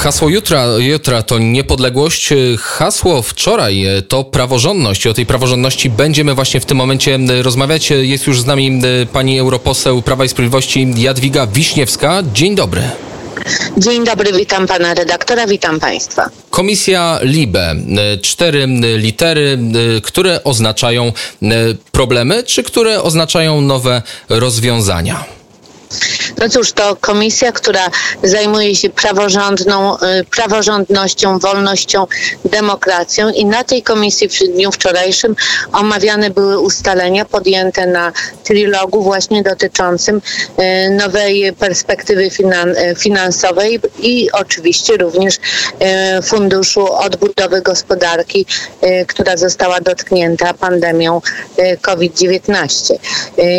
Hasło jutra, jutra to niepodległość, hasło wczoraj to praworządność. O tej praworządności będziemy właśnie w tym momencie rozmawiać. Jest już z nami pani europoseł Prawa i Sprawiedliwości Jadwiga Wiśniewska. Dzień dobry. Dzień dobry, witam pana redaktora, witam państwa. Komisja LIBE. Cztery litery, które oznaczają problemy, czy które oznaczają nowe rozwiązania? No cóż, to komisja, która zajmuje się praworządną, y, praworządnością, wolnością, demokracją i na tej komisji w dniu wczorajszym omawiane były ustalenia podjęte na trilogu właśnie dotyczącym y, nowej perspektywy y, finansowej i oczywiście również Funduszu Odbudowy Gospodarki, która została dotknięta pandemią COVID-19.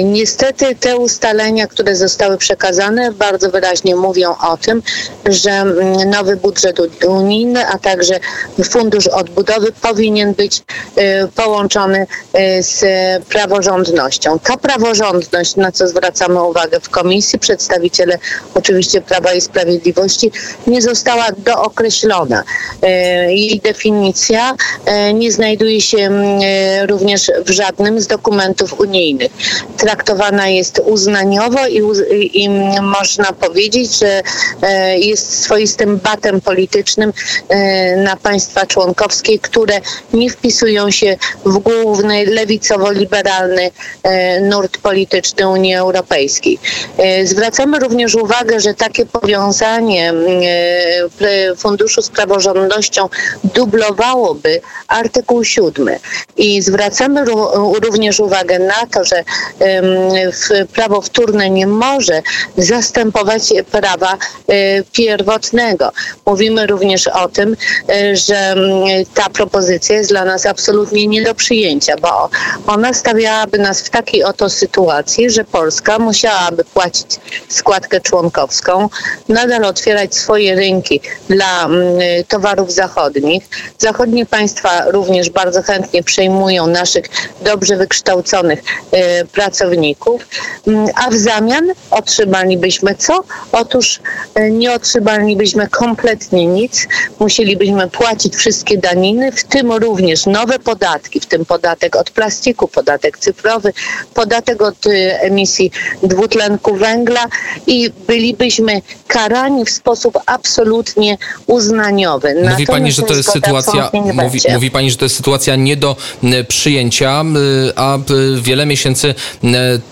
Niestety te ustalenia, które zostały przekazane przekazane bardzo wyraźnie mówią o tym, że mm, nowy budżet unijny, a także fundusz odbudowy powinien być y, połączony y, z praworządnością. Ta praworządność, na co zwracamy uwagę w komisji, przedstawiciele oczywiście Prawa i Sprawiedliwości, nie została dookreślona. Y, jej definicja nie znajduje się mm, również w żadnym z dokumentów unijnych. Traktowana jest uznaniowo i, i można powiedzieć, że e, jest swoistym batem politycznym e, na państwa członkowskie, które nie wpisują się w główny lewicowo-liberalny e, nurt polityczny Unii Europejskiej. Zwracamy również uwagę, że takie powiązanie Funduszu z praworządnością dublowałoby artykuł 7 i zwracamy również uwagę na to, że prawo wtórne nie może zastępować prawa y, pierwotnego. Mówimy również o tym, y, że mm, ta propozycja jest dla nas absolutnie nie do przyjęcia, bo ona stawiałaby nas w takiej oto sytuacji, że Polska musiałaby płacić składkę członkowską, nadal otwierać swoje rynki dla mm, towarów zachodnich. Zachodnie państwa również bardzo chętnie przejmują naszych dobrze wykształconych y, pracowników, mm, a w zamian otrzymalibyśmy co? Otóż e, nie otrzymalibyśmy kompletnie nic. Musielibyśmy płacić wszystkie daniny, w tym również nowe podatki, w tym podatek od plastiku, podatek cyfrowy, podatek od e, emisji dwutlenku węgla i bylibyśmy karani w sposób absolutnie uznaniowy. Mówi pani, że to jest sytuacja, mówi, mówi pani, że to jest sytuacja nie do przyjęcia, a wiele miesięcy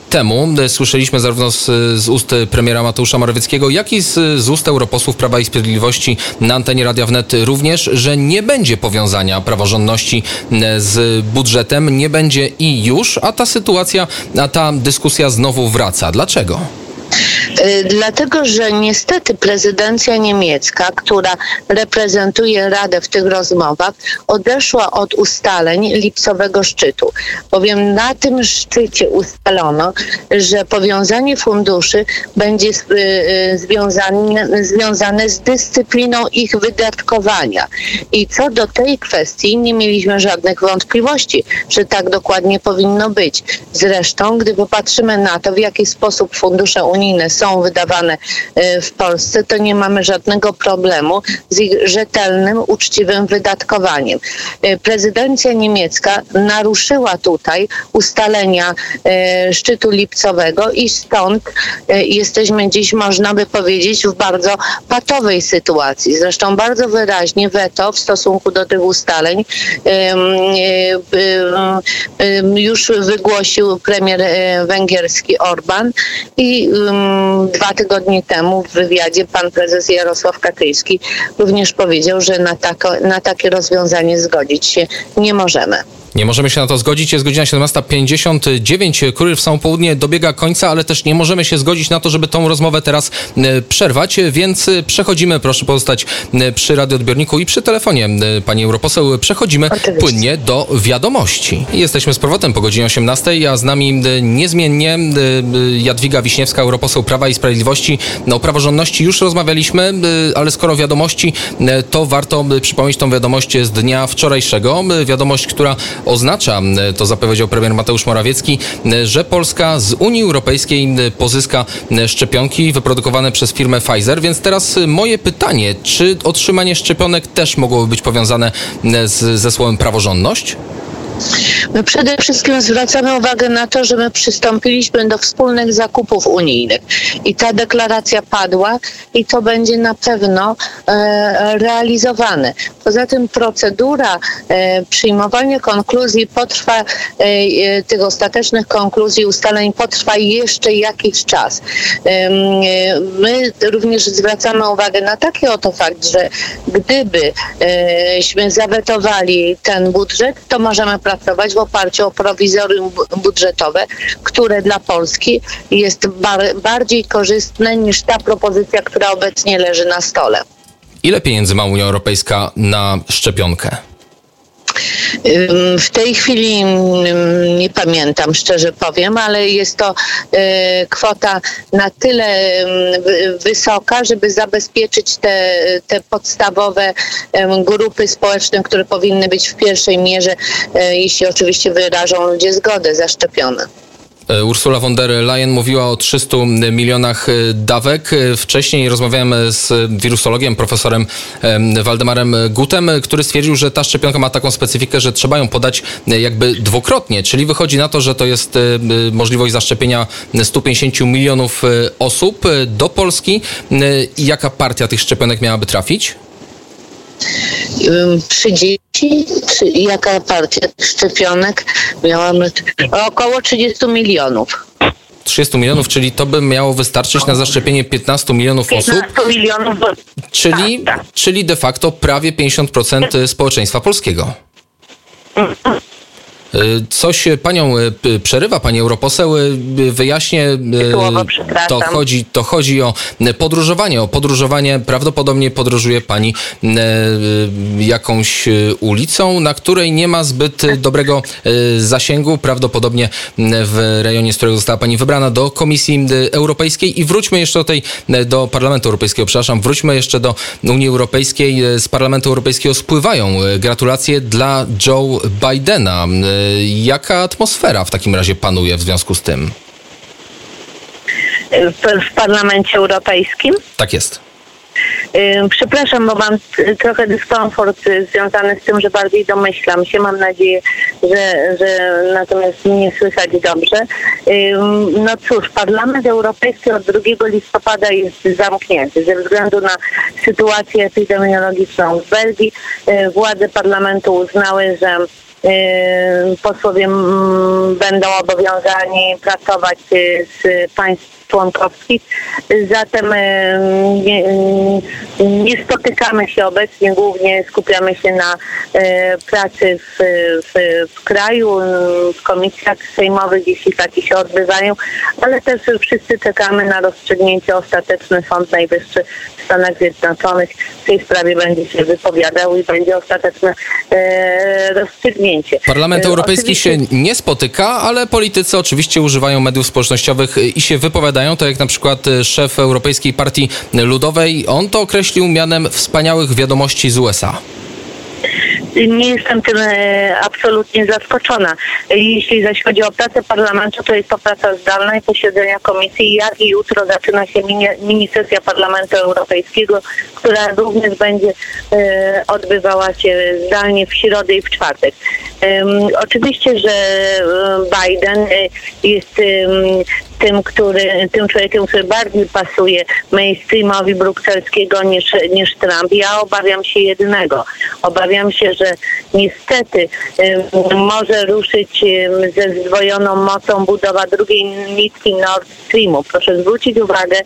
temu słyszeliśmy zarówno z, z ust premiera Mateusza Morawieckiego, jak i z, z ust europosłów Prawa i Sprawiedliwości na antenie Radia Wnet również, że nie będzie powiązania praworządności z budżetem, nie będzie i już, a ta sytuacja, a ta dyskusja znowu wraca. Dlaczego? Y, dlatego, że niestety prezydencja niemiecka, która reprezentuje Radę w tych rozmowach, odeszła od ustaleń lipcowego szczytu. Bowiem na tym szczycie ustalono, że powiązanie funduszy będzie y, y, związane, związane z dyscypliną ich wydatkowania. I co do tej kwestii nie mieliśmy żadnych wątpliwości, że tak dokładnie powinno być. Zresztą, gdy popatrzymy na to, w jaki sposób fundusze unijne są wydawane e, w Polsce, to nie mamy żadnego problemu z ich rzetelnym, uczciwym wydatkowaniem. E, prezydencja niemiecka naruszyła tutaj ustalenia e, szczytu lipcowego i stąd jesteśmy dziś, można by powiedzieć, w bardzo patowej sytuacji. Zresztą bardzo wyraźnie weto w stosunku do tych ustaleń już wygłosił premier węgierski Orban i dwa tygodnie temu w wywiadzie pan prezes Jarosław Kaczyński również powiedział, że na, tako, na takie rozwiązanie zgodzić się nie możemy. Nie możemy się na to zgodzić. Jest godzina 17.59. Kurier w samo południe dobiega końca, ale też nie możemy się zgodzić na to, żeby tą rozmowę teraz e, przerwać, więc e, przechodzimy, proszę pozostać e, przy radioodbiorniku i przy telefonie, pani europoseł. Przechodzimy Oczywiście. płynnie do wiadomości. Jesteśmy z powrotem po godzinie 18, a z nami niezmiennie Jadwiga Wiśniewska, europoseł Prawa i Sprawiedliwości. No, o praworządności już rozmawialiśmy, ale skoro wiadomości, to warto przypomnieć tą wiadomość z dnia wczorajszego. Wiadomość, która oznacza, to zapowiedział premier Mateusz Morawiecki, że Polska z Unii Europejskiej pozyska szczepionki wyprodukowane przez firmę Pfizer. Więc teraz moje pytanie pytanie, czy otrzymanie szczepionek też mogłoby być powiązane z, ze słowem praworządność? My przede wszystkim zwracamy uwagę na to, że my przystąpiliśmy do wspólnych zakupów unijnych i ta deklaracja padła i to będzie na pewno e, realizowane. Poza tym procedura e, przyjmowania konkluzji potrwa, e, e tych ostatecznych konkluzji, ustaleń potrwa jeszcze jakiś czas. E, my również zwracamy uwagę na taki oto fakt, że gdybyśmy zawetowali ten budżet, to możemy pracować w oparciu o prowizorium budżetowe, które dla Polski jest bar bardziej korzystne niż ta propozycja, która obecnie leży na stole. Ile pieniędzy ma Unia Europejska na szczepionkę? W tej chwili nie pamiętam, szczerze powiem, ale jest to e, kwota na tyle wysoka, żeby zabezpieczyć te, te podstawowe grupy społeczne, które powinny być w pierwszej mierze, e, jeśli oczywiście wyrażą ludzie zgodę, zaszczepione. E, Ursula von der Leyen mówiła o 300 milionach e, dawek. E, wcześniej rozmawiałem z wirusologiem, profesorem Waldemarem Gutem, który stwierdził, że ta szczepionka ma taką specyfikę, że trzeba ją podać jakby dwukrotnie, czyli wychodzi na to, że to jest możliwość zaszczepienia 150 milionów osób do Polski. Jaka partia tych szczepionek miałaby trafić? 30, czy jaka partia szczepionek miałaby około 30 milionów. 30 milionów, czyli to by miało wystarczyć na zaszczepienie 15 milionów 15 osób. 15 milionów. Czyli, tak, tak. czyli de facto prawie 50% społeczeństwa polskiego. Y, coś panią y, przerywa, pani europoseł, y, wyjaśnię. to chodzi, to chodzi o podróżowanie. O podróżowanie prawdopodobnie podróżuje pani jakąś ulicą, na której nie ma zbyt dobrego zasięgu. Prawdopodobnie w rejonie, z którego została pani wybrana do Komisji Europejskiej. I wróćmy jeszcze do tej, do Parlamentu Europejskiego, przepraszam, wróćmy jeszcze do Unii Europejskiej. Z Parlamentu Europejskiego spływają gratulacje dla Joe Bidena Jaka atmosfera w takim razie panuje w związku z tym? W, w Parlamencie Europejskim? Tak jest. Przepraszam, bo mam trochę dyskomfort związany z tym, że bardziej domyślam się. Mam nadzieję, że, że natomiast nie słychać dobrze. No cóż, Parlament Europejski od 2 listopada jest zamknięty ze względu na sytuację epidemiologiczną w Belgii. Władze parlamentu uznały, że posłowie będą obowiązani pracować y, z państw członkowskich. Zatem nie, nie, spotykamy się obecnie, głównie skupiamy się na e, pracy w, w, w kraju, w komisjach sejmowych, jeśli takie się odbywają, ale też wszyscy czekamy na rozstrzygnięcie ostateczne. Sąd Najwyższy w Stanach Zjednoczonych w tej sprawie będzie się wypowiadał i będzie ostateczne e, rozstrzygnięcie. Parlament e, Europejski oczywiście... się nie spotyka, ale politycy oczywiście używają mediów społecznościowych i się wypowiadają to jak na przykład e, szef Europejskiej Partii Ludowej. On to określił mianem wspaniałych wiadomości z USA nie jestem tym e, absolutnie zaskoczona. Jeśli zaś chodzi o pracę parlamentu, to jest to praca zdalna i posiedzenia komisji. Jak i jutro zaczyna się mini, mini Parlamentu Europejskiego, która również będzie e, odbywała się zdalnie w środę i w czwartek. Oczywiście, że Biden jest tym, który, tym człowiekiem, który bardziej pasuje mainstreamowi brukselskiego niż, niż Trump. Ja obawiam się jednego. Obawiam się, że niestety może ruszyć ze zdwojoną mocą budowa drugiej nitki Nord Streamu. Proszę zwrócić uwagę,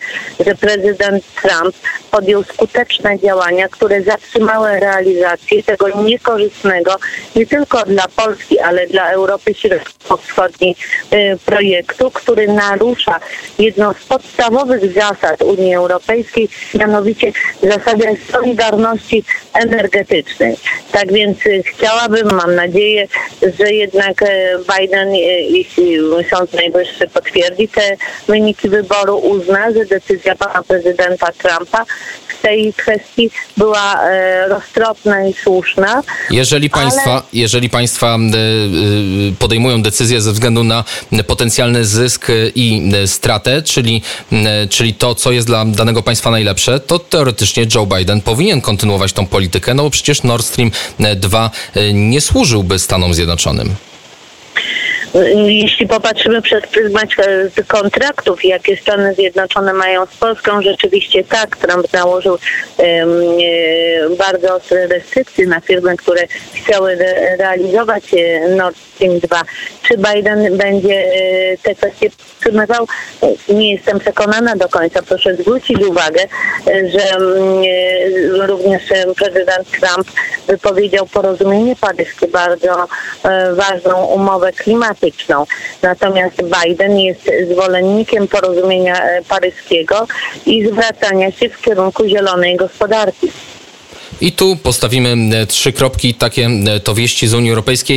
że prezydent Trump podjął skuteczne działania, które zatrzymały realizację tego niekorzystnego nie tylko dla Polski, ale dla Europy Środkowo-Wschodniej y, projektu, który narusza jedną z podstawowych zasad Unii Europejskiej, mianowicie zasadę solidarności energetycznej. Tak więc y, chciałabym, mam nadzieję, że jednak y, Biden, jeśli Sąd Najwyższy potwierdzi te wyniki wyboru, uzna, że decyzja pana prezydenta Trumpa w tej kwestii była e, roztropna i słuszna. Jeżeli państwa, ale... jeżeli państwa e, e, podejmują decyzję ze względu na potencjalny zysk i stratę, czyli, czyli to, co jest dla danego państwa najlepsze, to teoretycznie Joe Biden powinien kontynuować tą politykę, no bo przecież Nord Stream 2 nie służyłby Stanom Zjednoczonym. Jeśli popatrzymy przez pryzmat e, kontraktów, jakie Stany Zjednoczone mają z Polską, rzeczywiście tak, Trump nałożył um, bardzo ostre restrykcje na firmy, które chciały re realizować e, Nord Stream 2. Czy Biden będzie te kwestie przyjmował? Nie jestem przekonana do końca. Proszę zwrócić uwagę, że um, również prezydent Trump wypowiedział porozumienie paryskie, bardzo e, ważną umowę klimatyczną. Natomiast Biden jest zwolennikiem porozumienia e, paryskiego i zwracania się w kierunku zielonej gospodarki. I tu postawimy e, trzy kropki, takie to wieści z Unii Europejskiej.